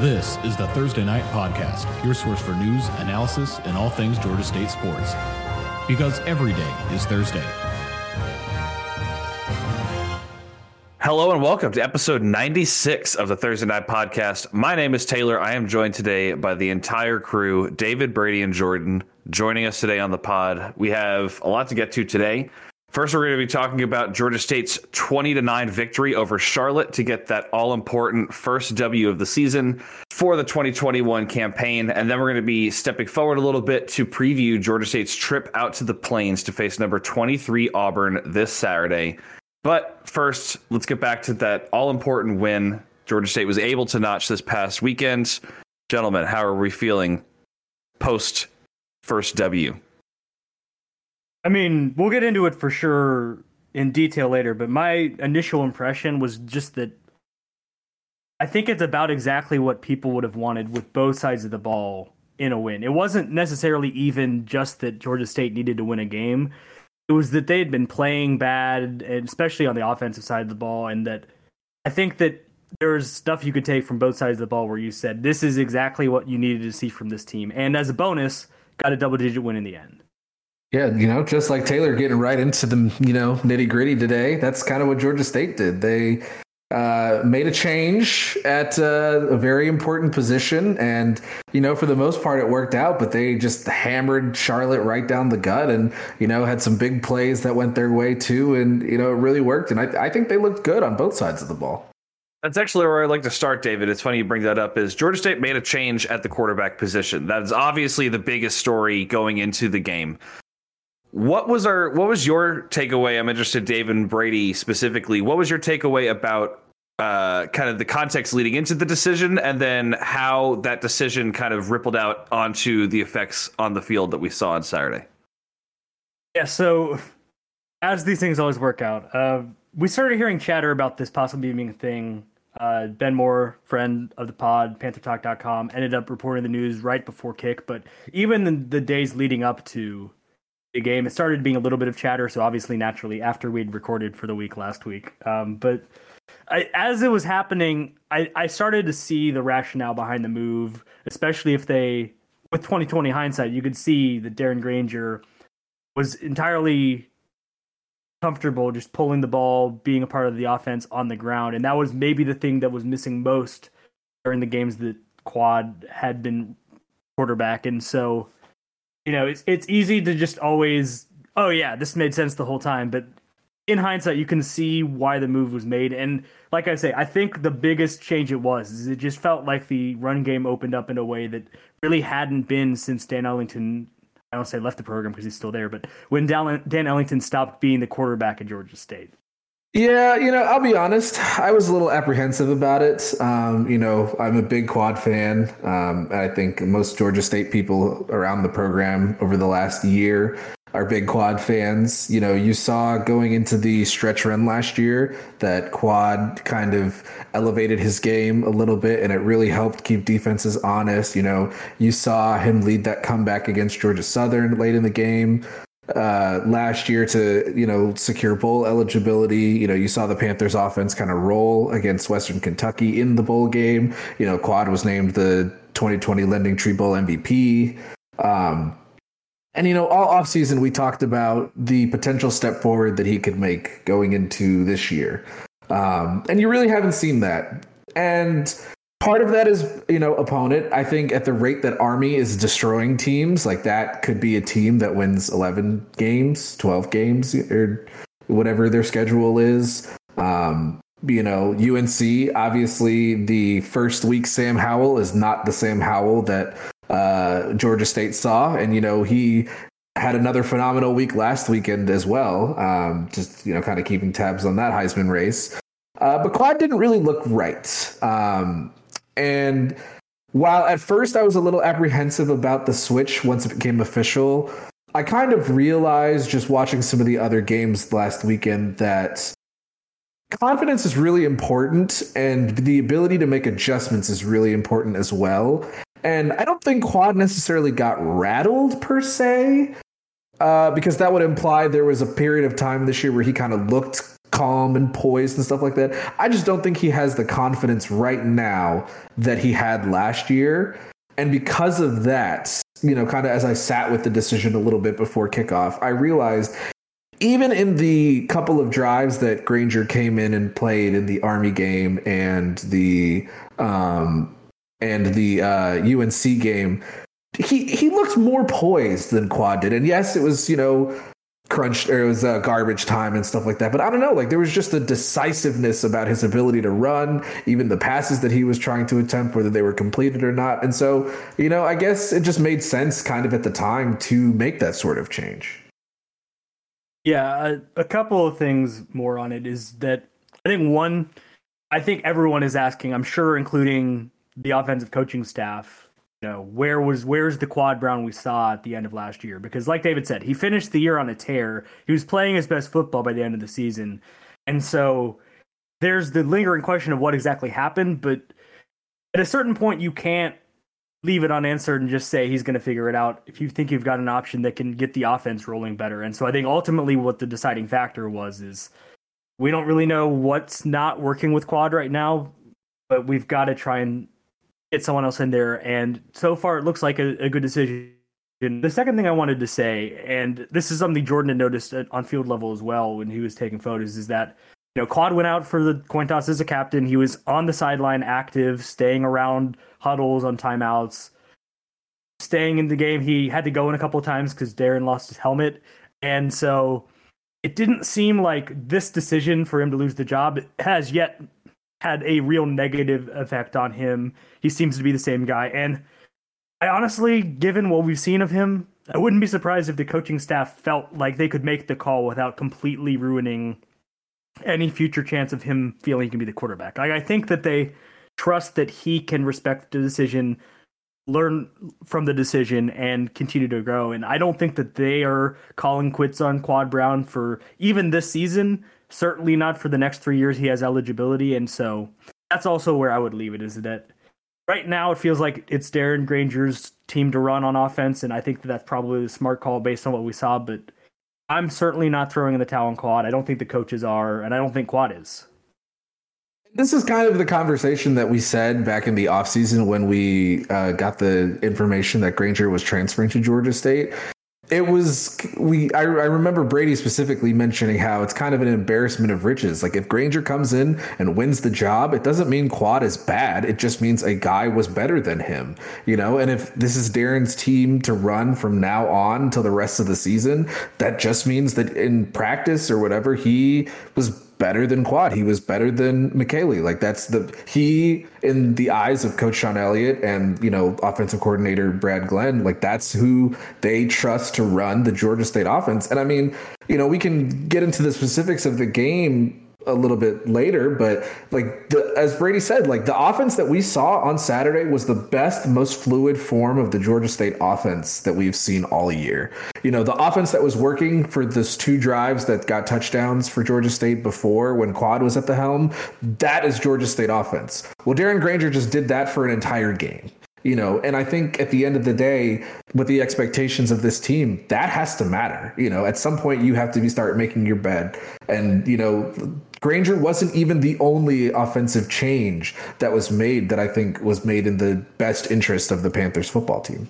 This is the Thursday Night Podcast, your source for news, analysis, and all things Georgia State sports. Because every day is Thursday. Hello and welcome to episode 96 of the Thursday Night Podcast. My name is Taylor. I am joined today by the entire crew, David, Brady, and Jordan, joining us today on the pod. We have a lot to get to today. First, we're going to be talking about Georgia State's 20 to 9 victory over Charlotte to get that all important first W of the season for the 2021 campaign. And then we're going to be stepping forward a little bit to preview Georgia State's trip out to the Plains to face number 23 Auburn this Saturday. But first, let's get back to that all important win Georgia State was able to notch this past weekend. Gentlemen, how are we feeling post first W? I mean, we'll get into it for sure in detail later, but my initial impression was just that I think it's about exactly what people would have wanted with both sides of the ball in a win. It wasn't necessarily even just that Georgia State needed to win a game. It was that they had been playing bad, especially on the offensive side of the ball, and that I think that there's stuff you could take from both sides of the ball where you said this is exactly what you needed to see from this team, and as a bonus, got a double digit win in the end. Yeah, you know, just like Taylor getting right into the you know nitty gritty today. That's kind of what Georgia State did. They uh, made a change at uh, a very important position, and you know, for the most part, it worked out. But they just hammered Charlotte right down the gut, and you know, had some big plays that went their way too, and you know, it really worked. And I, I think they looked good on both sides of the ball. That's actually where I'd like to start, David. It's funny you bring that up. Is Georgia State made a change at the quarterback position? That is obviously the biggest story going into the game. What was our what was your takeaway? I'm interested, Dave and Brady specifically. What was your takeaway about uh, kind of the context leading into the decision, and then how that decision kind of rippled out onto the effects on the field that we saw on Saturday? Yeah, so as these things always work out, uh, we started hearing chatter about this possibly being a thing. Uh, ben Moore, friend of the pod, PantherTalk.com, ended up reporting the news right before kick. But even the, the days leading up to the game. It started being a little bit of chatter, so obviously, naturally, after we'd recorded for the week last week. Um, but I, as it was happening, I, I started to see the rationale behind the move, especially if they, with 2020 hindsight, you could see that Darren Grainger was entirely comfortable just pulling the ball, being a part of the offense on the ground. And that was maybe the thing that was missing most during the games that Quad had been quarterback. And so you know, it's it's easy to just always, oh yeah, this made sense the whole time, but in hindsight, you can see why the move was made. And like I say, I think the biggest change it was is it just felt like the run game opened up in a way that really hadn't been since Dan Ellington. I don't say left the program because he's still there, but when Dan, Dan Ellington stopped being the quarterback at Georgia State. Yeah, you know, I'll be honest. I was a little apprehensive about it. Um, you know, I'm a big quad fan. Um, I think most Georgia State people around the program over the last year are big quad fans. You know, you saw going into the stretch run last year that quad kind of elevated his game a little bit and it really helped keep defenses honest. You know, you saw him lead that comeback against Georgia Southern late in the game uh, last year to you know secure bowl eligibility. You know, you saw the Panthers offense kind of roll against Western Kentucky in the bowl game. You know, Quad was named the 2020 LendingTree Bowl MVP. Um, and you know, all offseason we talked about the potential step forward that he could make going into this year. Um, and you really haven't seen that. And part of that is you know opponent. I think at the rate that army is destroying teams like that could be a team that wins 11 games 12 games or whatever their schedule is. Um you know unc obviously the first week sam howell is not the sam howell that uh georgia state saw. And you know he had another phenomenal week last weekend as well um just you know kind of keeping tabs on that heisman race. Uh, but Quad didn't really look right. Um, and while at first I was a little apprehensive about the switch once it became official, I kind of realized just watching some of the other games last weekend that confidence is really important and the ability to make adjustments is really important as well. And I don't think Quad necessarily got rattled per se, uh, because that would imply there was a period of time this year where he kind of looked calm and poised and stuff like that. I just don't think he has the confidence right now that he had last year. And because of that, you know, kind of as I sat with the decision a little bit before kickoff, I realized even in the couple of drives that Grainger came in and played in the Army game and the um, and the uh, UNC game, he he looked more poised than Quad did. And yes, it was you know crunched or it was uh, garbage time and stuff like that. But I don't know, like there was just a decisiveness about his ability to run, even the passes that he was trying to attempt, whether they were completed or not. And so, you know, I guess it just made sense kind of at the time to make that sort of change. Yeah, a, a couple of things more on it is that I think one, I think everyone is asking, I'm sure, including the offensive coaching staff, know, where was where's the quad brown we saw at the end of last year? Because like David said, he finished the year on a tear. He was playing his best football by the end of the season. And so there's the lingering question of what exactly happened, but at a certain point you can't leave it unanswered and just say he's going to figure it out if you think you've got an option that can get the offense rolling better. And so I think ultimately what the deciding factor was is we don't really know what's not working with quad right now, but we've got to try and get someone else in there. And so far, it looks like a, a good decision. The second thing I wanted to say, and this is something Jordan had noticed on field level as well when he was taking photos, is that you know Quad went out for the coin toss as a captain. He was on the sideline, active, staying around huddles on timeouts, staying in the game. He had to go in a couple of times because Darren lost his helmet, and so it didn't seem like this decision for him to lose the job has yet had a real negative effect on him. He seems to be the same guy. And I honestly, given what we've seen of him, I wouldn't be surprised if the coaching staff felt like they could make the call without completely ruining any future chance of him feeling he can be the quarterback. Like, I think that they trust that he can respect the decision, learn from the decision, and continue to grow. And I don't think that they are calling quits on Quad Brown for even this season certainly not for the next three years he has eligibility. And so that's also where i would leave it is that right now it feels like it's darren Grainger's team to run on offense. And i think that that's probably the smart call based on what we saw but i'm certainly not throwing in the towel on quad. I don't think the coaches are and i don't think quad is. This is kind of the conversation that we said back in the offseason when we uh, got the information that Grainger was transferring to Georgia State it was we I, I, remember brady specifically mentioning how it's kind of an embarrassment of riches. Like if Grainger comes in and wins the job it doesn't mean quad is bad. It just means a guy was better than him you know? And if this is darren's team to run from now on until the rest of the season that just means that in practice or whatever he was better than Quad. He was better than Mikele. Like that's the he in the eyes of Coach Shawn Elliott and you know offensive coordinator Brad Glenn. Like that's who they trust to run the Georgia State offense. And I mean, you know, we can get into the specifics of the game a little bit later, but like the, as Brady said, like the offense that we saw on Saturday was the best, most fluid form of the Georgia State offense that we've seen all year. You know, the offense that was working for this two drives that got touchdowns for Georgia State before when Quad was at the helm, that is Georgia State offense. Well, Darren Grainger just did that for an entire game you know and i think at the end of the day with the expectations of this team that has to matter you know at some point you have to be start making your bed and you know Grainger wasn't even the only offensive change that was made that I think was made in the best interest of the Panthers football team.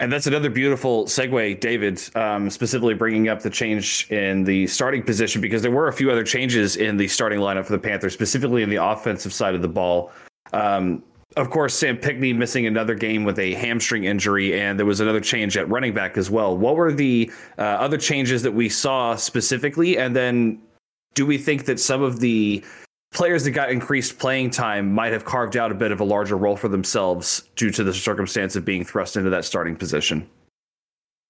And that's another beautiful segue, David, um, specifically bringing up the change in the starting position because there were a few other changes in the starting lineup for the Panthers, specifically in the offensive side of the ball. Um, of course, Sam Pinckney missing another game with a hamstring injury, and there was another change at running back as well. What were the uh, other changes that we saw specifically? And then do we think that some of the players that got increased playing time might have carved out a bit of a larger role for themselves due to the circumstance of being thrust into that starting position?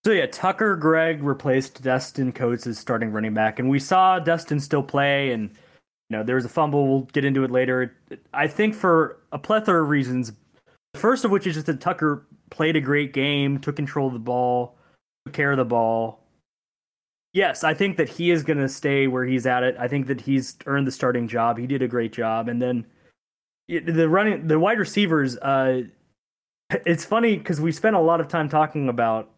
So yeah, Tucker Gregg replaced Destin Coates as starting running back, and we saw Destin still play, and you know there was a fumble. We'll get into it later. I think for a plethora of reasons. The first of which is just that Tucker played a great game, took control of the ball, took care of the ball, Yes, I think that he is going to stay where he's at it. I think that he's earned the starting job. He did a great job, and then the running the wide receivers. Uh, it's funny because we spent a lot of time talking about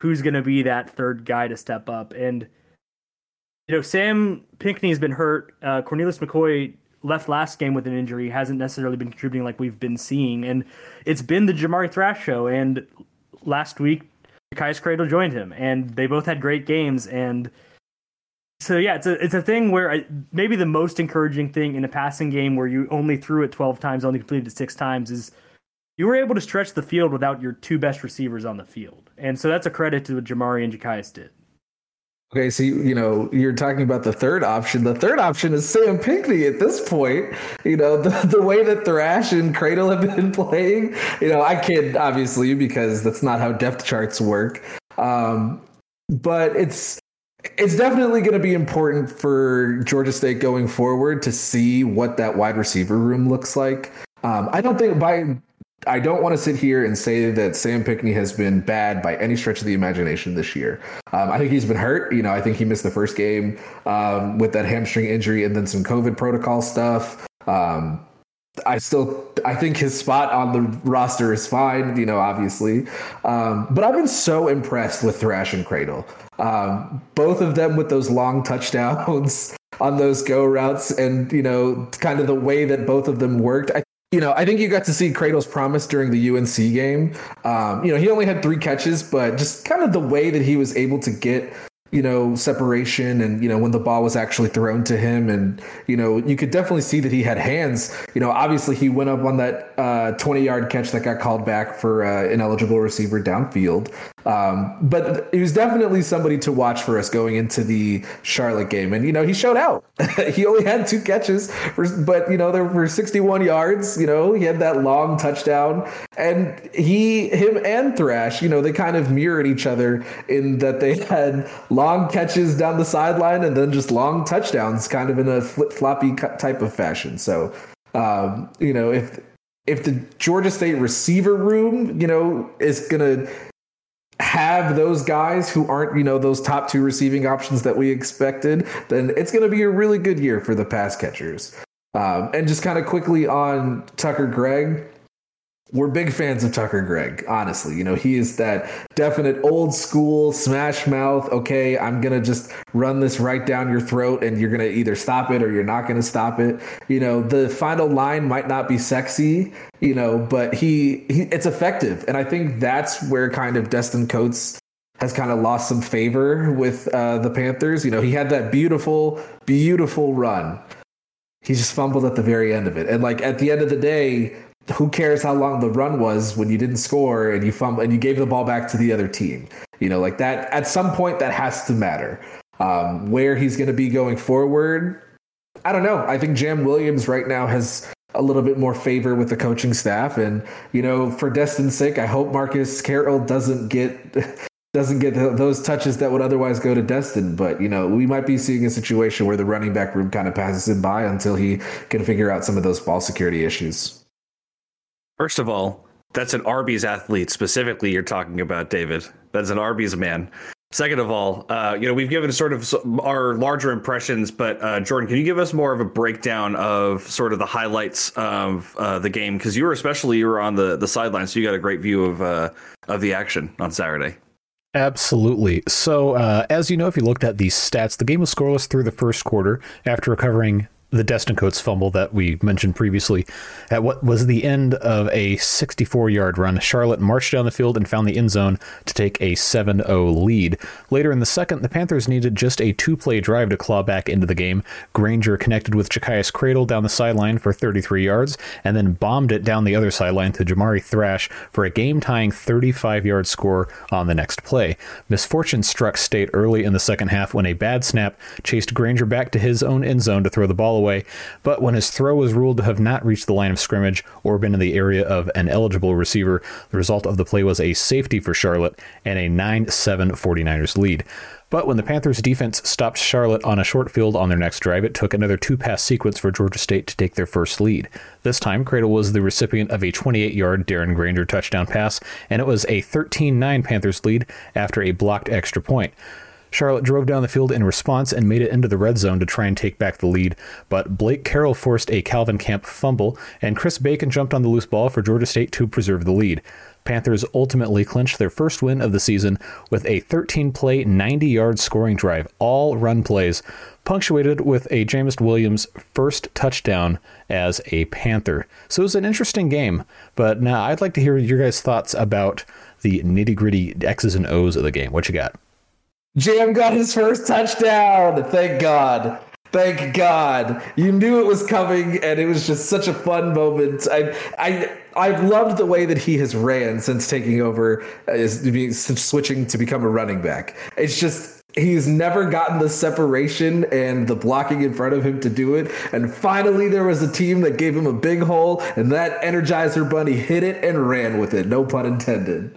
who's going to be that third guy to step up, and you know, Sam Pinckney's been hurt. Uh, Cornelius McCoy left last game with an injury, hasn't necessarily been contributing like we've been seeing, and it's been the Jamari Thrash show. And last week, Ja'Cyais Credle joined him, and they both had great games. And so yeah, it's a it's a thing where I, maybe the most encouraging thing in a passing game where you only threw it twelve times, only completed it six times is you were able to stretch the field without your two best receivers on the field, and so that's a credit to what Jamari and Ja'Cyais did. Okay, so you, you know you're talking about the third option. The third option is Sam Pinckney at this point. You know the the way that Thrash and Credle have been playing. You know I kid obviously because that's not how depth charts work. Um, but it's it's definitely going to be important for Georgia State going forward to see what that wide receiver room looks like. Um, I don't think by I don't want to sit here and say that Sam Pinckney has been bad by any stretch of the imagination this year. Um, I think he's been hurt. You know, I think he missed the first game um, with that hamstring injury and then some COVID protocol stuff. Um, I still, I think his spot on the roster is fine. You know, obviously, um, but I've been so impressed with Thrash and Credle. Um, both of them with those long touchdowns on those go routes, and you know, kind of the way that both of them worked. I you know, I think you got to see Credle's promise during the UNC game. Um, you know, he only had three catches, but just kind of the way that he was able to get you know, separation and, you know, when the ball was actually thrown to him. And, you know, you could definitely see that he had hands. You know, obviously he went up on that uh, 20 yard catch that got called back for uh, ineligible receiver downfield. Um, but he was definitely somebody to watch for us going into the Charlotte game. And, you know, he showed out. he only had two catches, for, but, you know, there were 61 yards. You know, he had that long touchdown. And he, him and Thrash, you know, they kind of mirrored each other in that they had long catches down the sideline and then just long touchdowns, kind of in a flip floppy type of fashion. So, um, you know, if if the Georgia State receiver room, you know, is gonna have those guys who aren't, you know, those top two receiving options that we expected, then it's going to be a really good year for the pass catchers. Um, and just kind of quickly on Tucker Gregg, we're big fans of Tucker Gregg, honestly. You know, he is that definite old school smash mouth. Okay, I'm going to just run this right down your throat and you're going to either stop it or you're not going to stop it. You know, the final line might not be sexy, you know, but he, he it's effective. And I think that's where kind of Destin Coates has kind of lost some favor with uh, the Panthers. You know, he had that beautiful, beautiful run. He just fumbled at the very end of it. And like at the end of the day, who cares how long the run was when you didn't score and you fumble and you gave the ball back to the other team? You know, like that. At some point, that has to matter. Um, where he's going to be going forward, I don't know. I think Jam Williams right now has a little bit more favor with the coaching staff, and you know, for Destin's sake, I hope Marcus Carroll doesn't get doesn't get those touches that would otherwise go to Destin. But you know, we might be seeing a situation where the running back room kind of passes him by until he can figure out some of those ball security issues. First of all, that's an Arby's athlete specifically you're talking about, David. That's an Arby's man. Second of all, uh, you know, we've given sort of our larger impressions, but uh, Jordan, can you give us more of a breakdown of sort of the highlights of uh, the game? Because you were especially you were on the the sidelines, so you got a great view of uh, of the action on Saturday. Absolutely. So, uh, as you know, if you looked at these stats, the game was scoreless through the first quarter after recovering the Destin Coates fumble that we mentioned previously. At what was the end of a 64 yard run, Charlotte marched down the field and found the end zone to take a 7 0 lead. Later in the second, the Panthers needed just a two play drive to claw back into the game. Grainger connected with Ja'Cyais Credle down the sideline for 33 yards and then bombed it down the other sideline to Jamari Thrash for a game tying 35 yard score on the next play. Misfortune struck State early in the second half when a bad snap chased Grainger back to his own end zone to throw the ball away, but when his throw was ruled to have not reached the line of scrimmage or been in the area of an eligible receiver, the result of the play was a safety for Charlotte and a 9 7 49ers lead. But when the Panthers defense stopped Charlotte on a short field on their next drive, it took another two pass sequence for Georgia State to take their first lead. This time, Credle was the recipient of a 28 yard Darren Grainger touchdown pass, and it was a 13 9 Panthers lead after a blocked extra point. Charlotte drove down the field in response and made it into the red zone to try and take back the lead, but Blake Carroll forced a Calvin Camp fumble, and Chris Bacon jumped on the loose ball for Georgia State to preserve the lead. Panthers ultimately clinched their first win of the season with a 13 play, 90 yard scoring drive, all run plays, punctuated with a Jamyest Williams first touchdown as a Panther. So it was an interesting game, but now I'd like to hear your guys' thoughts about the nitty gritty X's and O's of the game. What you got? Jam got his first touchdown. Thank God. Thank God. You knew it was coming and it was just such a fun moment. I I I've loved the way that he has ran since taking over uh, since switching to become a running back. It's just he's never gotten the separation and the blocking in front of him to do it. And finally there was a team that gave him a big hole and that Energizer bunny hit it and ran with it. No pun intended.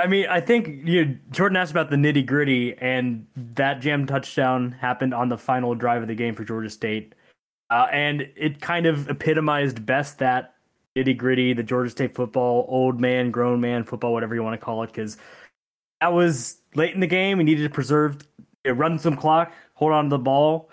I mean, I think you Jordan asked about the nitty gritty, and that jam touchdown happened on the final drive of the game for Georgia State, uh, and it kind of epitomized best that nitty gritty, the Georgia State football, old man, grown man football, whatever you want to call it, because that was late in the game. We needed to preserve, you know, run some clock, hold on to the ball,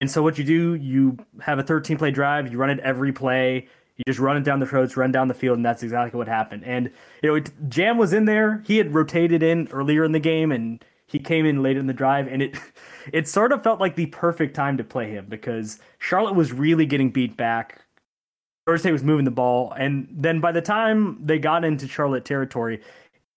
and so what you do, you have a 13 play drive, you run it every play you just run it down the roads, run down the field, and that's exactly what happened. And you know, it, Jam was in there. He had rotated in earlier in the game, and he came in late in the drive, and it it sort of felt like the perfect time to play him because Charlotte was really getting beat back. State was moving the ball, and then by the time they got into Charlotte territory,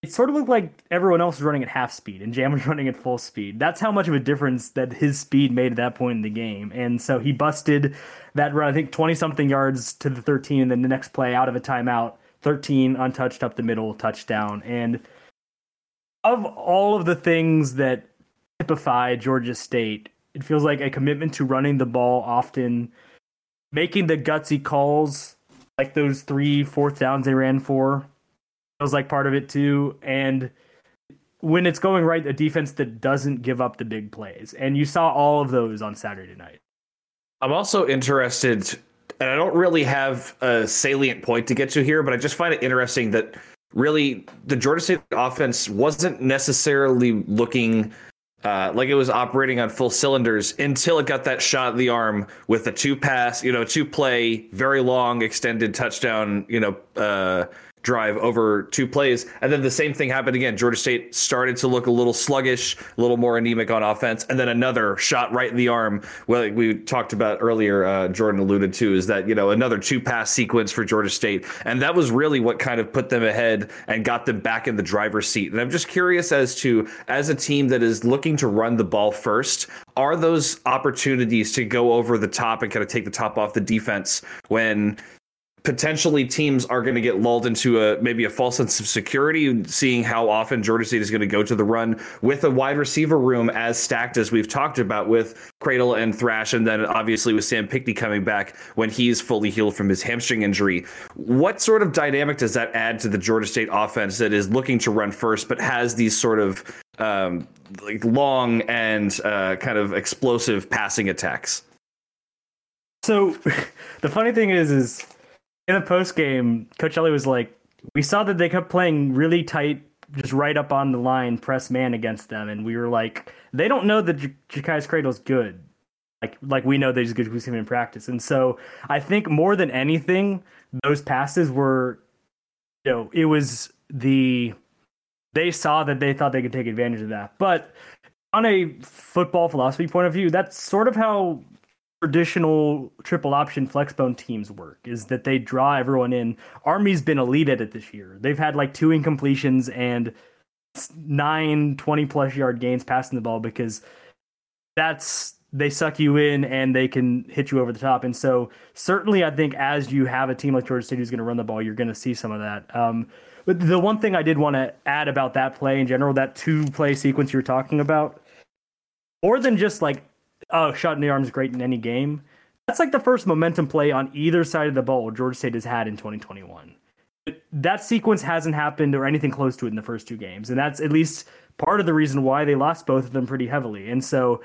it sort of looked like everyone else was running at half speed and Jam was running at full speed. That's how much of a difference that his speed made at that point in the game. And so he busted that run, I think 20 something yards to the 13, and then the next play out of a timeout, 13 untouched up the middle, touchdown. And of all of the things that typify Georgia State, it feels like a commitment to running the ball often, making the gutsy calls, like those three fourth downs they ran for, feels like part of it too. And when it's going right, a defense that doesn't give up the big plays. And you saw all of those on Saturday night. I'm also interested, and I don't really have a salient point to get to here, but I just find it interesting that really the Georgia State offense wasn't necessarily looking uh, like it was operating on full cylinders until it got that shot in the arm with a two pass, you know, two play, very long extended touchdown, you know, uh, drive over two plays. And then the same thing happened again. Georgia State started to look a little sluggish, a little more anemic on offense. And then another shot right in the arm. Well, we talked about earlier, uh, Jordan alluded to, is that, you know, another two pass sequence for Georgia State. And that was really what kind of put them ahead and got them back in the driver's seat. And I'm just curious as to, as a team that is looking to run the ball first, are those opportunities to go over the top and kind of take the top off the defense when potentially teams are going to get lulled into a maybe a false sense of security, seeing how often Georgia State is going to go to the run with a wide receiver room as stacked as we've talked about with Credle and Thrash, and then obviously with Sam Pinckney coming back when he's fully healed from his hamstring injury. What sort of dynamic does that add to the Georgia State offense that is looking to run first, but has these sort of um, like long and uh, kind of explosive passing attacks? So the funny thing is, is in the post game, Coach Elliott was like, "We saw that they kept playing really tight, just right up on the line, press man against them, and we were like, they don't know that J- Ja'Cyais Credle's good, like like we know that he's good. We've seen him in practice, and so I think more than anything, those passes were, you know, it was the they saw that they thought they could take advantage of that, but." On a football philosophy point of view, that's sort of how traditional triple option flexbone teams work is that they draw everyone in. Army's been elite at it this year. They've had like two incompletions and nine 20 plus yard gains passing the ball because that's they suck you in and they can hit you over the top. And so certainly I think as you have a team like Georgia State who's going to run the ball, you're going to see some of that. Um, but the one thing I did want to add about that play in general, that two play sequence you were talking about, more than just like oh, shot in the arm is great in any game. That's like the first momentum play on either side of the ball Georgia State has had in 2021. That sequence hasn't happened or anything close to it in the first two games. And that's at least part of the reason why they lost both of them pretty heavily. And so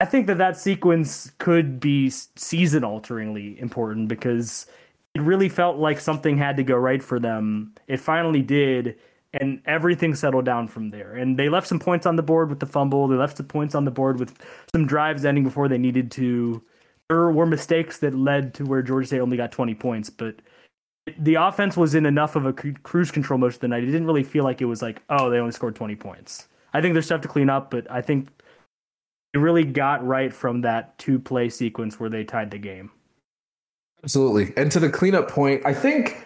I think that that sequence could be season alteringly important because it really felt like something had to go right for them. It finally did. And everything settled down from there. And they left some points on the board with the fumble. They left some points on the board with some drives ending before they needed to. There were mistakes that led to where Georgia State only got 20 points, but the offense was in enough of a cruise control most of the night. It didn't really feel like it was like, oh, they only scored 20 points. I think there's stuff to clean up, but I think it really got right from that two play sequence where they tied the game. Absolutely. And to the cleanup point, I think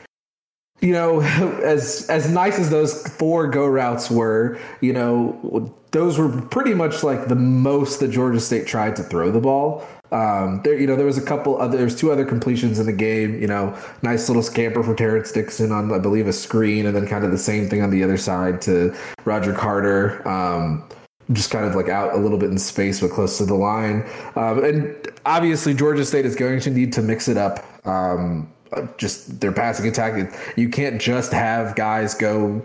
you know, as as nice as those four go routes were, you know, those were pretty much like the most that Georgia State tried to throw the ball. Um, there, you know, there was a couple other, there's two other completions in the game. You know, nice little scamper for Terrence Dixon on, I believe, a screen, and then kind of the same thing on the other side to Roger Carter. Um, just kind of like out a little bit in space, but close to the line. Um, and obviously, Georgia State is going to need to mix it up. Um, just their passing attack. You can't just have guys go,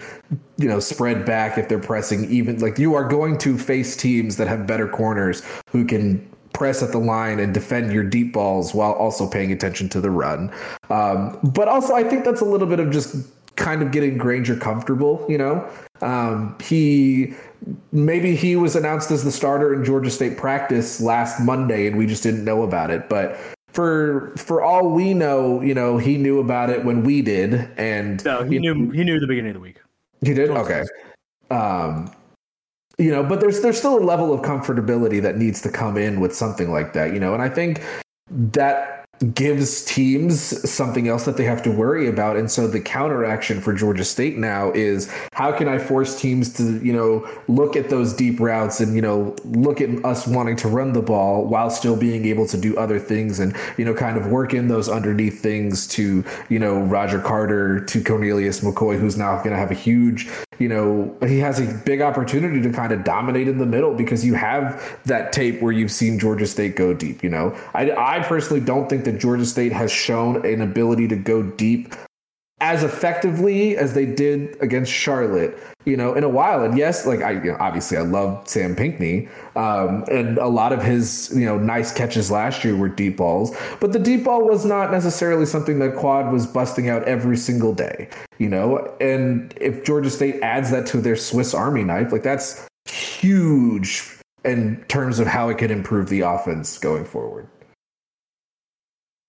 you know, spread back if they're pressing. Even like you are going to face teams that have better corners who can press at the line and defend your deep balls while also paying attention to the run. Um, but also, I think that's a little bit of just kind of getting Grainger comfortable. You know, um, he maybe he was announced as the starter in Georgia State practice last Monday, and we just didn't know about it. But for for all we know, you know, he knew about it when we did, and no, he knew know, he knew the beginning of the week. He did okay. Um, you know, but there's there's still a level of comfortability that needs to come in with something like that, you know, and I think that gives teams something else that they have to worry about. And so the counteraction for Georgia State now is how can I force teams to, you know, look at those deep routes and, you know, look at us wanting to run the ball while still being able to do other things and, you know, kind of work in those underneath things to, you know, Roger Carter, to Cornelius McCoy, who's now going to have a huge, you know, he has a big opportunity to kind of dominate in the middle because you have that tape where you've seen Georgia State go deep, you know. I, I personally don't think that Georgia State has shown an ability to go deep as effectively as they did against Charlotte, you know, in a while. And yes, like I, you know, obviously I love Sam Pinckney, um, and a lot of his, you know, nice catches last year were deep balls, but the deep ball was not necessarily something that Quad was busting out every single day, you know. And if Georgia State adds that to their Swiss Army knife, like that's huge in terms of how it could improve the offense going forward.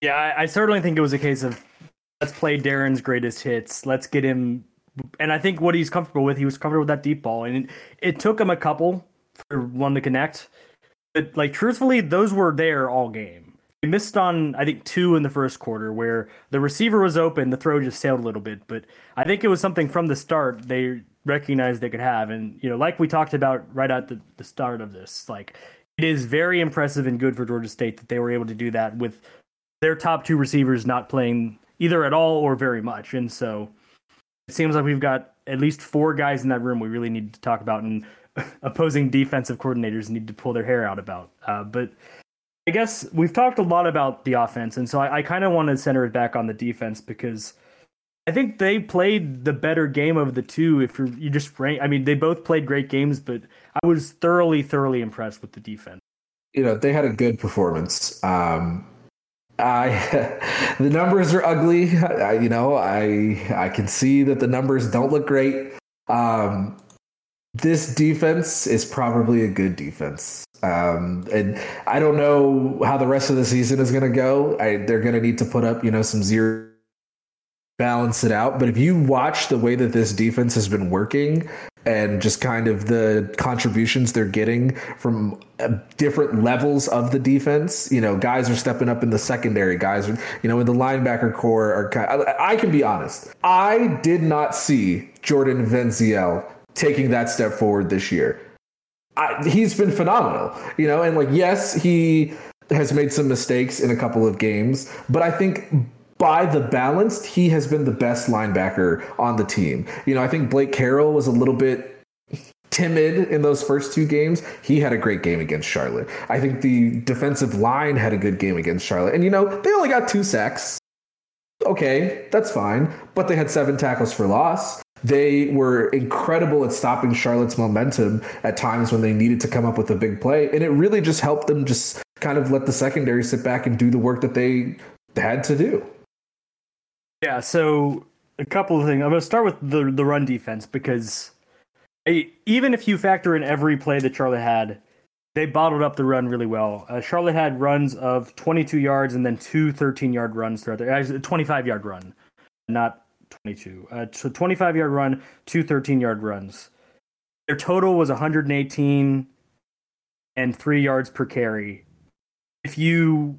Yeah, I, I certainly think it was a case of let's play Darren's greatest hits. Let's get him. And I think what he's comfortable with, he was comfortable with that deep ball, and it, it took him a couple for one to connect. But like truthfully, those were there all game. He missed on I think two in the first quarter where the receiver was open, the throw just sailed a little bit. But I think it was something from the start they recognized they could have, and you know, like we talked about right at the, the start of this, like it is very impressive and good for Georgia State that they were able to do that with their top two receivers not playing either at all or very much. And so it seems like we've got at least four guys in that room we really need to talk about, and opposing defensive coordinators need to pull their hair out about. Uh, but I guess we've talked a lot about the offense, and so I, I kind of want to center it back on the defense because I think they played the better game of the two. If you're, you just rank, I mean, they both played great games, but I was thoroughly, thoroughly impressed with the defense. You know, they had a good performance. Um, I the numbers are ugly. I, you know, I I can see that the numbers don't look great. Um, this defense is probably a good defense. Um, and I don't know how the rest of the season is going to go. I, they're going to need to put up, you know, some zero balance it out. But if you watch the way that this defense has been working and just kind of the contributions they're getting from uh, different levels of the defense, you know, guys are stepping up in the secondary. Guys are, you know, in the linebacker core are. Kind of, I can be honest. I did not see Jordan Veneziale taking that step forward this year. I, he's been phenomenal, you know, and like yes, he has made some mistakes in a couple of games, but I think by the balanced, he has been the best linebacker on the team. You know, I think Blake Carroll was a little bit timid in those first two games. He had a great game against Charlotte. I think the defensive line had a good game against Charlotte. And, you know, they only got two sacks. Okay, that's fine. But they had seven tackles for loss. They were incredible at stopping Charlotte's momentum at times when they needed to come up with a big play. And it really just helped them just kind of let the secondary sit back and do the work that they had to do. Yeah, so a couple of things. I'm going to start with the the run defense because even if you factor in every play that Charlotte had, they bottled up the run really well. Uh, Charlotte had runs of 22 yards and then two 13 yard runs throughout there. Actually, 25 yard run, not 22. Uh, so 25 yard run, two 13 yard runs. Their total was 118 and three yards per carry. If you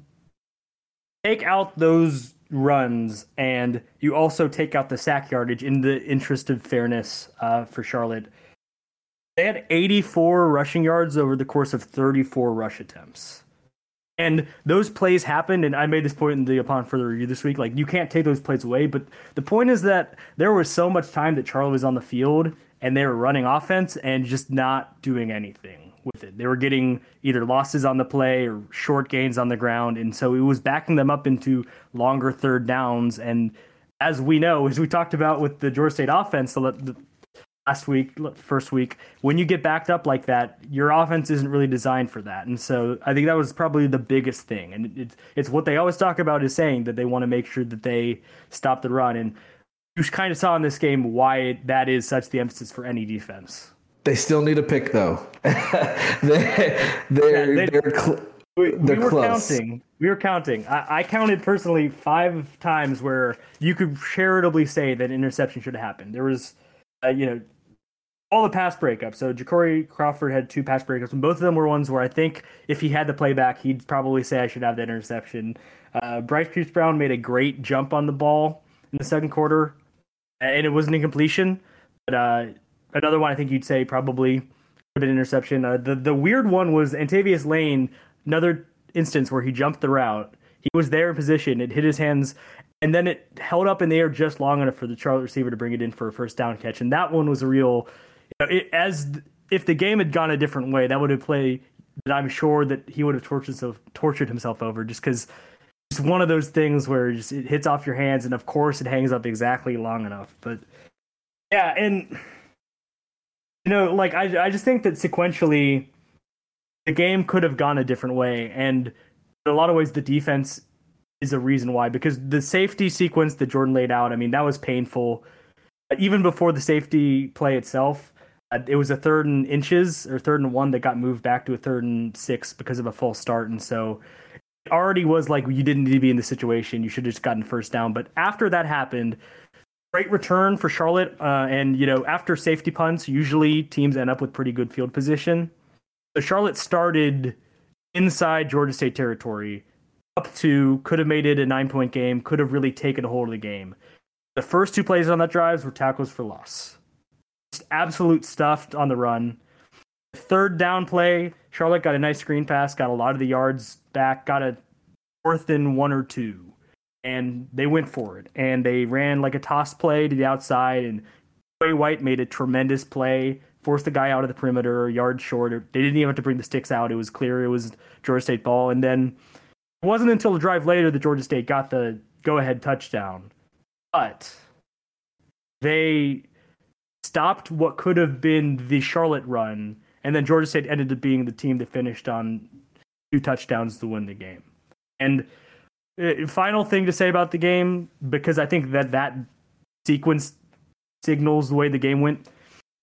take out those runs and you also take out the sack yardage in the interest of fairness uh, for Charlotte, they had 84 rushing yards over the course of 34 rush attempts. And those plays happened, and I made this point in the upon further review this week. Like you can't take those plays away, but the point is that there was so much time that Charlie was on the field and they were running offense and just not doing anything. They were getting either losses on the play or short gains on the ground, and so it was backing them up into longer third downs. And as we know, as we talked about with the Georgia State offense, last week, first week, when you get backed up like that, your offense isn't really designed for that. And so I think that was probably the biggest thing. And it's it's what they always talk about is saying that they want to make sure that they stop the run. And you kind of saw in this game why that is such the emphasis for any defense. They still need a pick though. they, they're yeah, they, they're, cl- we, they're we were close. counting. We were counting. I, I, counted personally five times where you could charitably say that interception should have happened. There was, uh, you know, all the pass breakups. So JaCorey Crawford had two pass breakups, and both of them were ones where I think if he had the playback, he'd probably say I should have that interception. Uh, Bryce Pierce Brown made a great jump on the ball in the second quarter, and it was an incompletion. But uh, another one I think you'd say probably an interception. Uh, the the weird one was Antavious Lane, another instance where he jumped the route. He was there in position. It hit his hands, and then it held up in the air just long enough for the Charlotte receiver to bring it in for a first down catch. And that one was a real it, as if the game had gone a different way, that would have played. That I'm sure that he would have tortured himself, tortured himself over, just because it's one of those things where it, just, it hits off your hands, and of course it hangs up exactly long enough. But yeah, and you know, like I, I just think that sequentially, the game could have gone a different way, and in a lot of ways, the defense is a reason why. Because the safety sequence that Jordan laid out, I mean, that was painful. Even before the safety play itself, uh, it was a third and inches or third and one that got moved back to a third and six because of a false start, and so it already was like you didn't need to be in the situation. You should have just gotten first down. But after that happened, great return for Charlotte, uh, and you know after safety punts, usually teams end up with pretty good field position. So Charlotte started inside Georgia State territory up to could have made it a nine point game, could have really taken a hold of the game. The first two plays on that drives were tackles for loss absolute stuff on the run. Third down play, Charlotte got a nice screen pass, got a lot of the yards back, got a fourth and one or two, and they went for it. And they ran like a toss play to the outside, and Trey White made a tremendous play, forced the guy out of the perimeter, yard short. They didn't even have to bring the sticks out. It was clear it was Georgia State ball. And then it wasn't until the drive later that Georgia State got the go ahead touchdown. But they stopped what could have been the Charlotte run, and then Georgia State ended up being the team that finished on two touchdowns to win the game. And Uh, final thing to say about the game, because I think that that sequence signals the way the game went.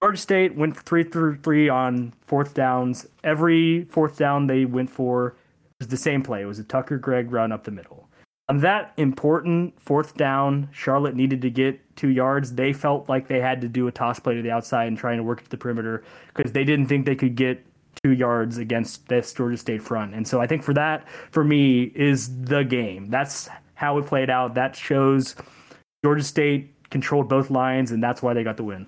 Georgia State went three through three on fourth downs. Every fourth down they went for was the same play. It was a Tucker Gregg run up the middle on that important fourth down, Charlotte needed to get two yards. They felt like they had to do a toss play to the outside and trying to work to the perimeter because they didn't think they could get two yards against this Georgia State front. And so I think for that, for me, is the game. That's how it played out. That shows Georgia State controlled both lines, and that's why they got the win.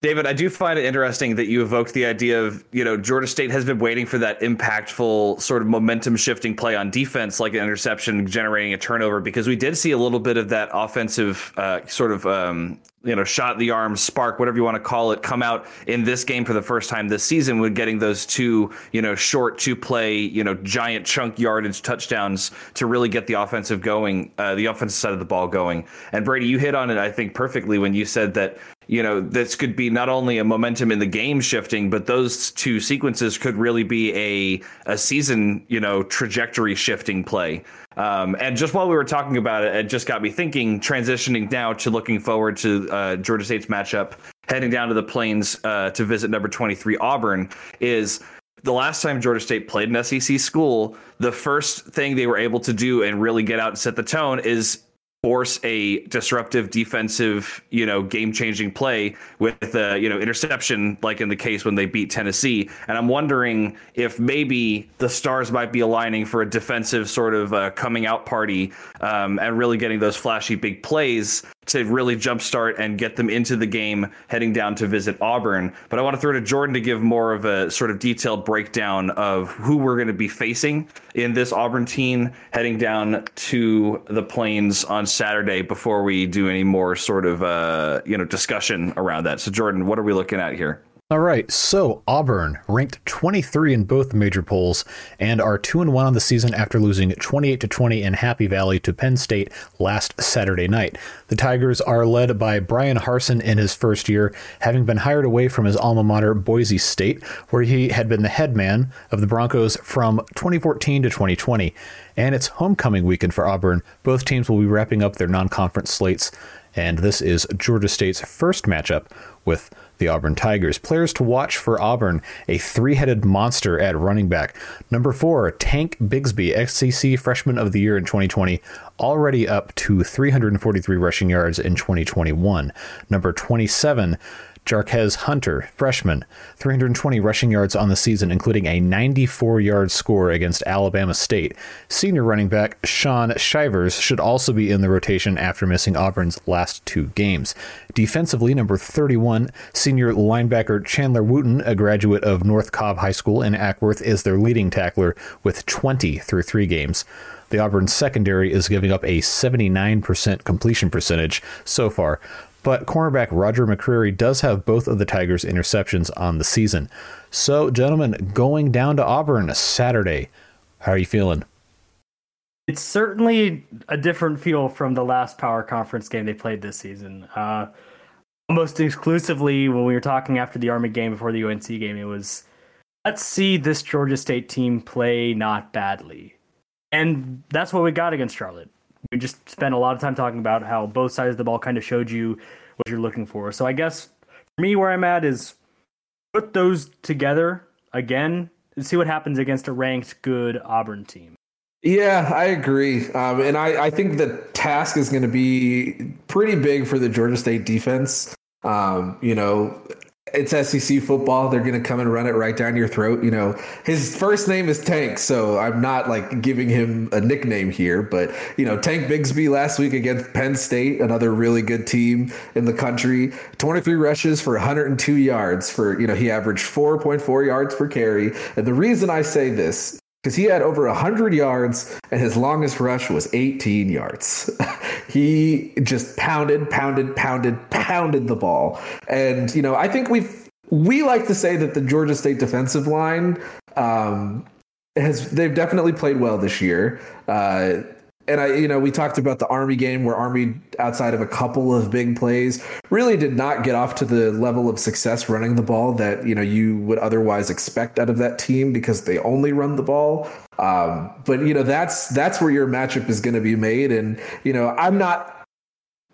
David, I do find it interesting that you evoked the idea of, you know, Georgia State has been waiting for that impactful sort of momentum shifting play on defense, like an interception generating a turnover, because we did see a little bit of that offensive uh, sort of, um, you know, shot the arm, spark, whatever you want to call it, come out in this game for the first time this season with getting those two, you know, short two play, you know, giant chunk yardage touchdowns to really get the offensive going, uh, the offensive side of the ball going. And Brady, you hit on it, I think, perfectly when you said that you know, this could be not only a momentum in the game shifting, but those two sequences could really be a a season, you know, trajectory shifting play. Um, and just while we were talking about it, it just got me thinking, transitioning now to looking forward to uh, Georgia State's matchup, heading down to the Plains uh, to visit number 23 Auburn, is the last time Georgia State played an SEC school, the first thing they were able to do and really get out and set the tone is force a disruptive defensive, you know, game-changing play with the, you know, interception like in the case when they beat Tennessee. And I'm wondering if maybe the stars might be aligning for a defensive sort of uh, coming out party um, and really getting those flashy big plays to really jumpstart and get them into the game heading down to visit Auburn. But I want to throw to Jordan to give more of a sort of detailed breakdown of who we're going to be facing in this Auburn team heading down to the Plains on Saturday before we do any more sort of uh, you know discussion around that. So Jordan, what are we looking at here? All right, so Auburn ranked 23 in both major polls and are 2 and 1 on the season after losing 28 to 20 in Happy Valley to Penn State last Saturday night. The Tigers are led by Bryan Harsin in his first year, having been hired away from his alma mater Boise State, where he had been the head man of the Broncos from 2014 to 2020. And it's homecoming weekend for Auburn. Both teams will be wrapping up their non-conference slates, and this is Georgia State's first matchup with the Auburn Tigers. Players to watch for Auburn a three headed monster at running back. Number four, Tank Bigsby, SEC Freshman of the Year in 2020, already up to 343 rushing yards in 2021. Number 27, Jarquez Hunter, freshman, 320 rushing yards on the season, including a 94 yard score against Alabama State. Senior running back Shaun Shivers should also be in the rotation after missing Auburn's last two games. Defensively, number 31, senior linebacker Chandler Wooten, a graduate of North Cobb High School in Acworth, is their leading tackler with 20 through three games. The Auburn secondary is giving up a 79% completion percentage so far, but cornerback Roger McCreary does have both of the Tigers' interceptions on the season. So, gentlemen, going down to Auburn Saturday, how are you feeling? It's certainly a different feel from the last power conference game they played this season. Uh, almost exclusively, when we were talking after the Army game before the UNC game, it was let's see this Georgia State team play not badly. And that's what we got against Charlotte we just spent a lot of time talking about how both sides of the ball kind of showed you what you're looking for. So I guess for me, where I'm at is put those together again and see what happens against a ranked good Auburn team. Yeah, I agree. Um, and I, I think the task is going to be pretty big for the Georgia State defense. Um, you know, it's SEC football. They're going to come and run it right down your throat. You know, his first name is Tank, so I'm not like giving him a nickname here, but you know, Tank Bigsby last week against Penn State, another really good team in the country, 23 rushes for 102 yards for, you know, he averaged 4.4 yards per carry. And the reason I say this because he had over 100 yards and his longest rush was 18 yards. he just pounded, pounded, pounded, pounded the ball. And, you know, I think we've, we like to say that the Georgia State defensive line um, has, they've definitely played well this year. Uh, and I, you know, we talked about the Army game where Army, outside of a couple of big plays, really did not get off to the level of success running the ball that you know you would otherwise expect out of that team because they only run the ball. Um, but you know, that's that's where your matchup is going to be made. And you know, I'm not,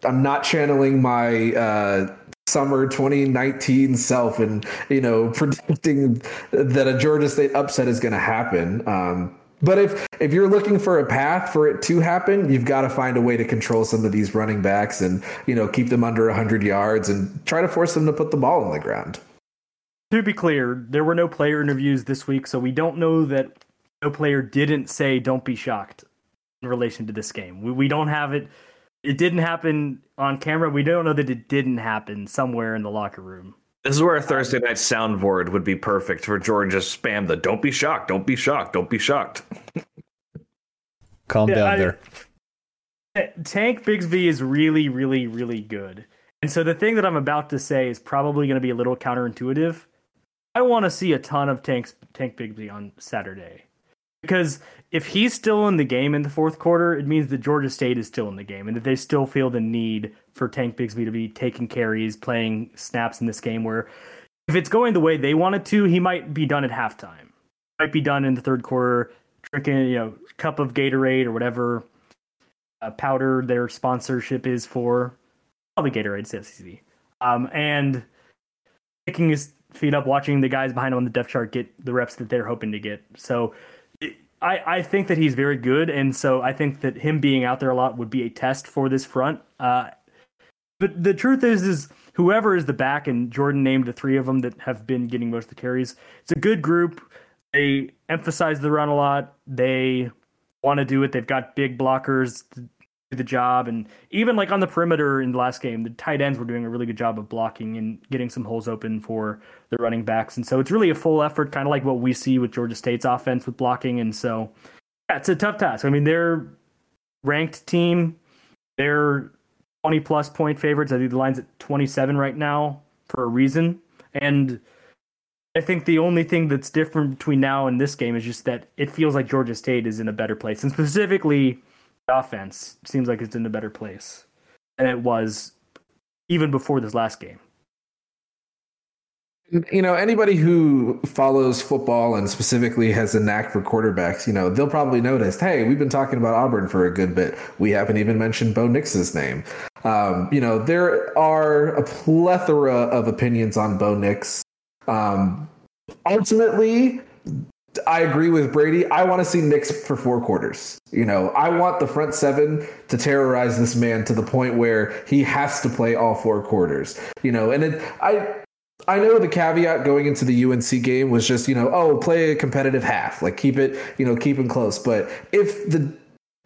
I'm not channeling my. Uh, summer 2019 self and you know predicting that a Georgia State upset is going to happen. Um, but if if you're looking for a path for it to happen, you've got to find a way to control some of these running backs and you know keep them under 100 yards and try to force them to put the ball on the ground. To be clear, there were no player interviews this week, so we don't know that no player didn't say "don't be shocked" in relation to this game. We we don't have it. It didn't happen on camera. We don't know that it didn't happen somewhere in the locker room. This is where a um, Thursday night soundboard would be perfect for Jordan just spam the "Don't be shocked, don't be shocked, don't be shocked." Calm yeah, down I, there. Tank Bigsby is really, really, really good. And so the thing that I'm about to say is probably going to be a little counterintuitive. I want to see a ton of tanks, Tank Bigsby on Saturday. Because if he's still in the game in the fourth quarter, it means that Georgia State is still in the game and that they still feel the need for Tank Bigsby to be taking carries, playing snaps in this game where if it's going the way they want it to, he might be done at halftime. Might be done in the third quarter, drinking, you know, cup of Gatorade or whatever uh, powder their sponsorship is for. Probably Gatorade, CFCC. Um, and picking his feet up, watching the guys behind him on the depth chart get the reps that they're hoping to get. So I, I think that he's very good, and so I think that him being out there a lot would be a test for this front. Uh, but the truth is, is whoever is the back, and Jordan named the three of them that have been getting most of the carries. It's a good group. They emphasize the run a lot. They want to do it. They've got big blockers the job. And even like on the perimeter in the last game, the tight ends were doing a really good job of blocking and getting some holes open for the running backs. And so it's really a full effort, kind of like what we see with Georgia State's offense with blocking. And so yeah, it's a tough task. I mean, they're ranked team. They're 20 plus point favorites. I think the line's at 27 right now for a reason. And I think the only thing that's different between now and this game is just that it feels like Georgia State is in a better place. And specifically, offense seems like it's in a better place than it was even before this last game. You know, anybody who follows football and specifically has a knack for quarterbacks, you know, they'll probably notice, hey, we've been talking about Auburn for a good bit. We haven't even mentioned Bo Nix's name. Um, you know, there are a plethora of opinions on Bo Nix. Um, ultimately, I agree with Brady. I want to see Nix for four quarters. You know, I want the front seven to terrorize this man to the point where he has to play all four quarters. You know, and it, I I know the caveat going into the UNC game was just, you know, oh, play a competitive half, like keep it, you know, keep them close. But if the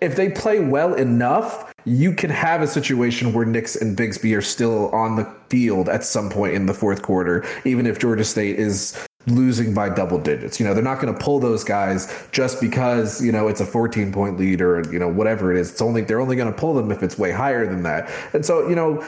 if they play well enough, you can have a situation where Nix and Bigsby are still on the field at some point in the fourth quarter, even if Georgia State is losing by double digits. You know, they're not going to pull those guys just because, you know, it's a 14 point lead or, you know, whatever it is. It's only, they're only going to pull them if it's way higher than that. And so, you know,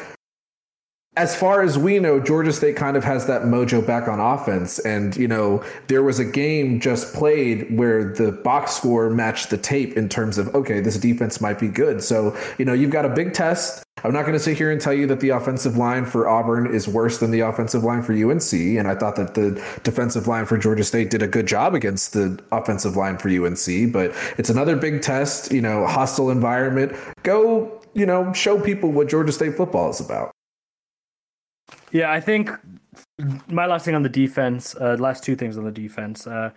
as far as we know, Georgia State kind of has that mojo back on offense. And, you know, there was a game just played where the box score matched the tape in terms of, okay, this defense might be good. So, you know, you've got a big test. I'm not going to sit here and tell you that the offensive line for Auburn is worse than the offensive line for UNC. And I thought that the defensive line for Georgia State did a good job against the offensive line for UNC. But it's another big test, you know, hostile environment. Go, you know, show people what Georgia State football is about. Yeah, I think my last thing on the defense, uh, last two things on the defense. Uh,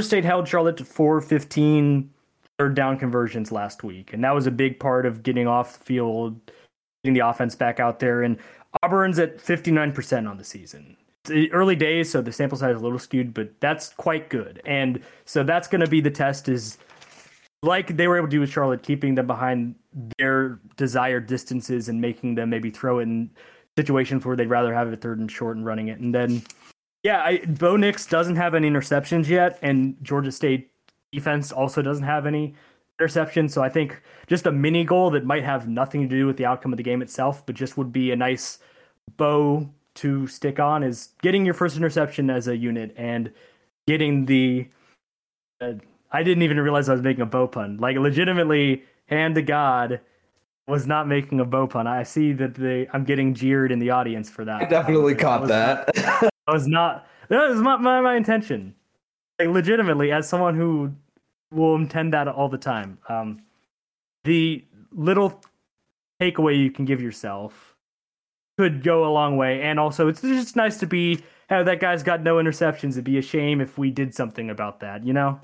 State held Charlotte to 415 third down conversions last week, and that was a big part of getting off the field, getting the offense back out there. And Auburn's at 59% on the season. It's early days, so the sample size is a little skewed, but that's quite good. And so that's going to be the test is like they were able to do with Charlotte, keeping them behind their desired distances and making them maybe throw in situations where they'd rather have it third and short and running it. And then, yeah, I, Bo Nix doesn't have any interceptions yet, and Georgia State defense also doesn't have any interceptions. So I think just a mini goal that might have nothing to do with the outcome of the game itself, but just would be a nice bow to stick on is getting your first interception as a unit and getting the. Uh, I didn't even realize I was making a bow pun. Like legitimately, hand to God was not making a bow pun. I see that they I'm getting jeered in the audience for that. I definitely caught that. that. I was not that was not my, my intention. Like legitimately, as someone who will intend that all the time. Um, the little takeaway you can give yourself could go a long way, and also it's just nice to be. Hey, that guy's got no interceptions. It'd be a shame if we did something about that, you know.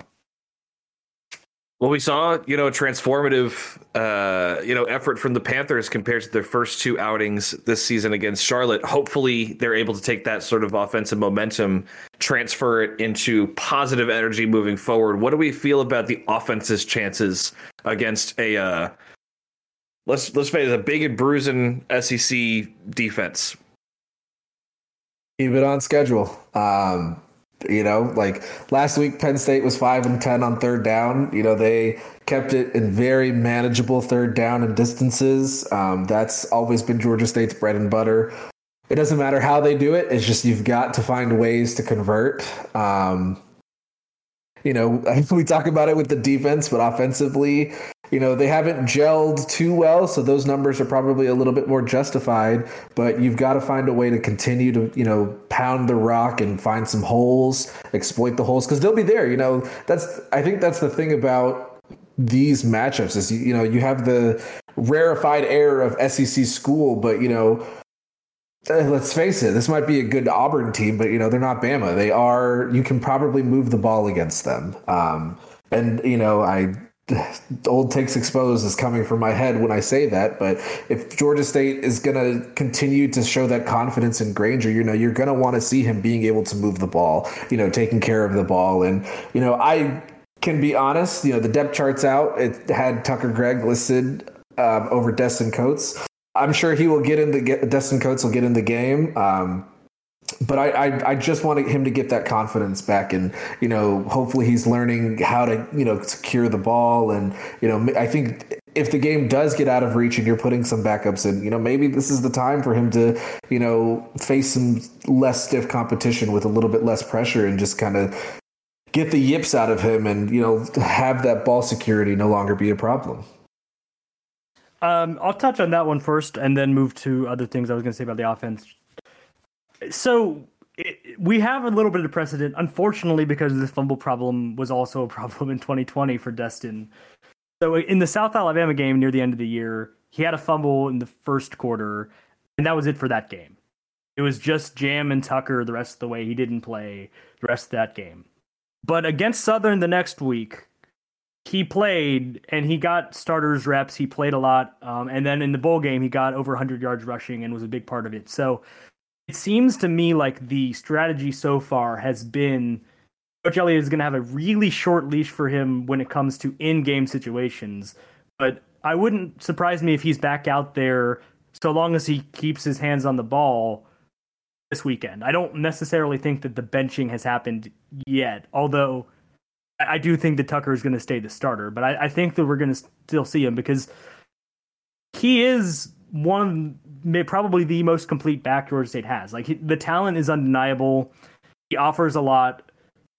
Well, we saw, you know, a transformative, uh, you know, effort from the Panthers compared to their first two outings this season against Charlotte. Hopefully, they're able to take that sort of offensive momentum, transfer it into positive energy moving forward. What do we feel about the offense's chances against a, uh, let's let's face it, a big and bruising SEC defense? Keep it on schedule. Um, you know, like last week, Penn State was five and ten on third down. You know, they kept it in very manageable third down and distances. Um, that's always been Georgia State's bread and butter. It doesn't matter how they do it. It's just you've got to find ways to convert. Um, you know, we talk about it with the defense, but offensively, you know, they haven't gelled too well, so those numbers are probably a little bit more justified. But you've got to find a way to continue to, you know, pound the rock and find some holes, exploit the holes because they'll be there. You know, that's I think that's the thing about these matchups is you know you have the rarefied air of SEC school, but you know uh, let's face it, this might be a good Auburn team, but you know they're not Bama. They are. You can probably move the ball against them. Um, and you know, I old takes exposed is coming from my head when I say that. But if Georgia State is going to continue to show that confidence in Grainger, you know, you're going to want to see him being able to move the ball. You know, taking care of the ball, and you know, I can be honest. You know, the depth charts out. It had Tucker Gregg listed um, over Destin Coates. I'm sure he will get in the get, Destin Coates will get in the game. Um, but I, I, I just want him to get that confidence back, and you know, hopefully he's learning how to you know secure the ball, and you know, I think if the game does get out of reach and you're putting some backups in, you know, maybe this is the time for him to you know face some less stiff competition with a little bit less pressure and just kind of get the yips out of him, and you know, have that ball security no longer be a problem. Um, I'll touch on that one first, and then move to other things I was going to say about the offense. So it, we have a little bit of precedent, unfortunately, because this fumble problem was also a problem in 2020 for Destin. So in the South Alabama game near the end of the year, he had a fumble in the first quarter, and that was it for that game. It was just Jam and Tucker the rest of the way. He didn't play the rest of that game. But against Southern the next week, he played and he got starters reps. He played a lot, um, and then in the bowl game, he got over 100 yards rushing and was a big part of it. So it seems to me like the strategy so far has been Coach Elliott is going to have a really short leash for him when it comes to in-game situations. But I wouldn't surprise me if he's back out there so long as he keeps his hands on the ball this weekend. I don't necessarily think that the benching has happened yet, although I do think that Tucker is going to stay the starter, but I, I think that we're going to still see him because he is one probably the most complete back Georgia State has. Like he, the talent is undeniable. He offers a lot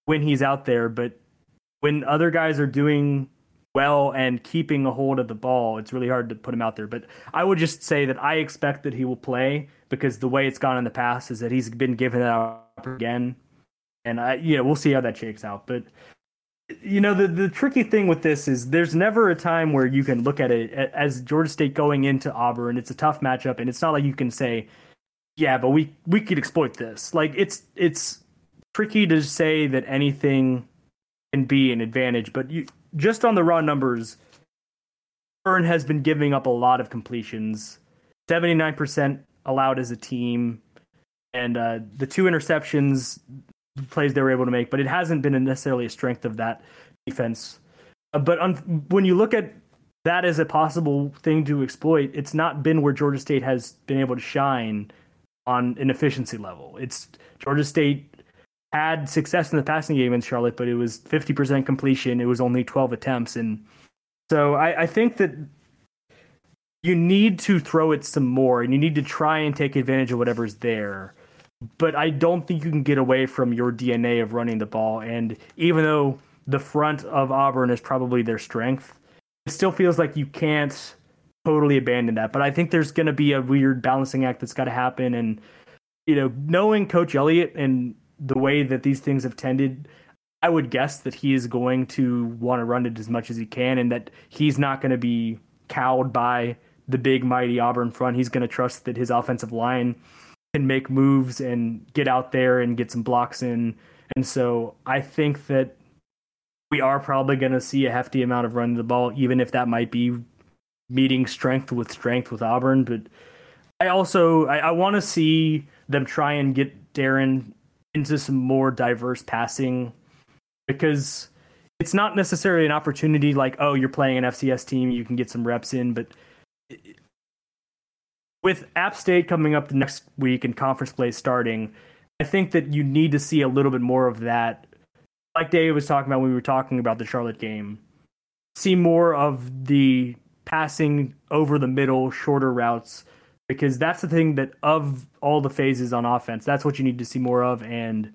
when he's out there, but when other guys are doing well and keeping a hold of the ball, it's really hard to put him out there. But I would just say that I expect that he will play because the way it's gone in the past is that he's been given that up again. And I, we'll see how that shakes out. But you know the the tricky thing with this is there's never a time where you can look at it as Georgia State going into Auburn. It's a tough matchup, and it's not like you can say, "Yeah, but we we could exploit this." Like it's it's tricky to say that anything can be an advantage, but you just on the raw numbers, Auburn has been giving up a lot of completions, seventy nine percent allowed as a team, and uh, the two interceptions plays they were able to make, but it hasn't been necessarily a strength of that defense. Uh, but un- when you look at that as a possible thing to exploit, it's not been where Georgia State has been able to shine on an efficiency level. It's Georgia State had success in the passing game in Charlotte, but it was 50% completion. It was only 12 attempts. And so I, I think that you need to throw it some more and you need to try and take advantage of whatever's there but I don't think you can get away from your DNA of running the ball. And even though the front of Auburn is probably their strength, it still feels like you can't totally abandon that. But I think there's going to be a weird balancing act that's got to happen. And, you know, knowing Coach Elliott and the way that these things have tended, I would guess that he is going to want to run it as much as he can and that he's not going to be cowed by the big, mighty Auburn front. He's going to trust that his offensive line can make moves and get out there and get some blocks in. And so I think that we are probably going to see a hefty amount of running the ball, even if that might be meeting strength with strength with Auburn. But I also I, I want to see them try and get Darren into some more diverse passing because it's not necessarily an opportunity like oh you're playing an FCS team you can get some reps in, but with App State coming up the next week and conference play starting, I think that you need to see a little bit more of that. Like Dave was talking about when we were talking about the Charlotte game, see more of the passing over the middle, shorter routes, because that's the thing that of all the phases on offense, that's what you need to see more of. And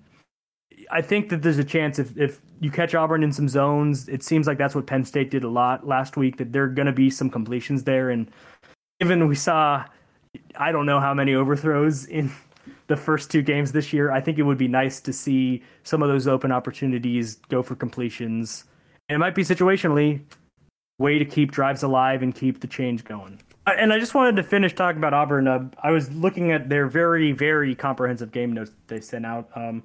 I think that there's a chance if, if you catch Auburn in some zones, it seems like that's what Penn State did a lot last week, that there are going to be some completions there. And given we saw, I don't know how many overthrows in the first two games this year, I think it would be nice to see some of those open opportunities go for completions. And it might be situationally way to keep drives alive and keep the change going. And I just wanted to finish talking about Auburn. Uh, I was looking at their very, very comprehensive game notes that they sent out. Um,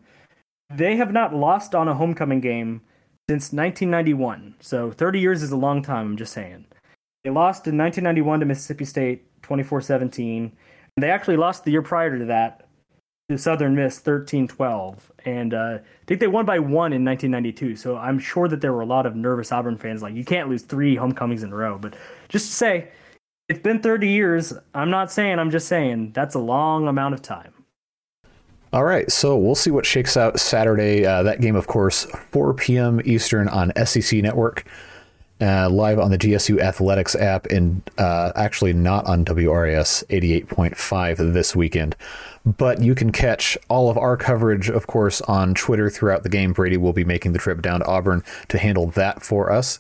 they have not lost on a homecoming game since 1991. So 30 years is a long time, I'm just saying. They lost in 1991 to Mississippi State 24 17. And they actually lost the year prior to that to Southern Miss 13 12. And uh, I think they won by one in 1992. So I'm sure that there were a lot of nervous Auburn fans like, you can't lose three homecomings in a row. But just to say, it's been 30 years. I'm not saying, I'm just saying that's a long amount of time. All right, so we'll see what shakes out Saturday. Uh, that game, of course, 4 p.m. Eastern on SEC Network, uh, live on the GSU Athletics app, and uh, actually not on WRAS 88.5 this weekend. But you can catch all of our coverage, of course, on Twitter throughout the game. Brady will be making the trip down to Auburn to handle that for us.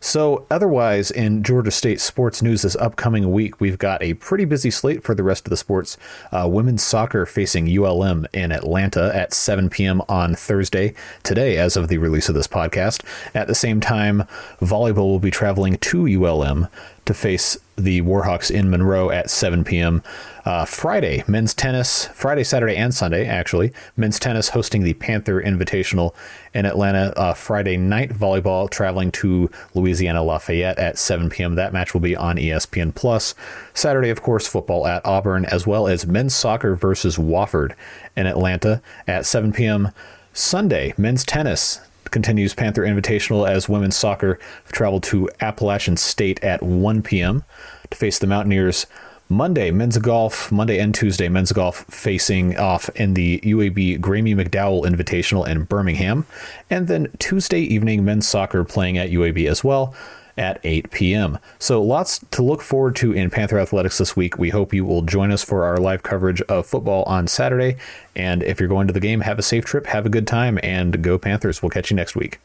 So, otherwise, in Georgia State sports news this upcoming week, we've got a pretty busy slate for the rest of the sports. Uh, women's soccer facing ULM in Atlanta at 7 p.m. on Thursday, today, as of the release of this podcast. At the same time, volleyball will be traveling to ULM to face the Warhawks in Monroe at 7 p.m. Uh, Friday, men's tennis, Friday, Saturday, and Sunday, actually. Men's tennis hosting the Panther Invitational in Atlanta. Uh, Friday night, volleyball traveling to Louisiana Lafayette at 7 p.m. That match will be on ESPN Plus. Saturday, of course, football at Auburn, as well as men's soccer versus Wofford in Atlanta at 7 p.m. Sunday, men's tennis continues Panther Invitational as women's soccer travel to Appalachian State at 1 p.m. to face the Mountaineers. Monday, men's golf, Monday and Tuesday, men's golf facing off in the UAB Graeme McDowell Invitational in Birmingham. And then Tuesday evening, men's soccer playing at UAB as well at 8 p.m. So lots to look forward to in Panther Athletics this week. We hope you will join us for our live coverage of football on Saturday. And if you're going to the game, have a safe trip, have a good time, and go Panthers. We'll catch you next week.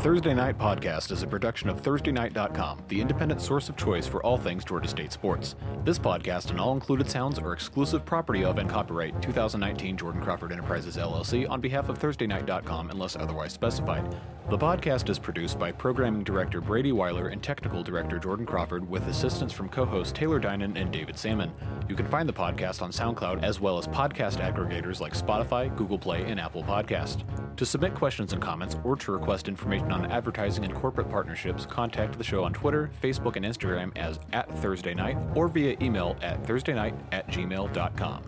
Thursday Night Podcast is a production of ThursdayNight.com, the independent source of choice for all things Georgia State sports. This podcast and all included sounds are exclusive property of and copyright 2019 Jordan Crawford Enterprises LLC on behalf of ThursdayNight.com unless otherwise specified. The podcast is produced by Programming Director Brady Weiler and Technical Director Jordan Crawford with assistance from co hosts Taylor Dinan and David Salmon. You can find the podcast on SoundCloud as well as podcast aggregators like Spotify, Google Play, and Apple Podcast. To submit questions and comments or to request information on advertising and corporate partnerships, contact the show on Twitter, Facebook, and Instagram as at Thursday Night or via email at thursdaynight at gmail.com.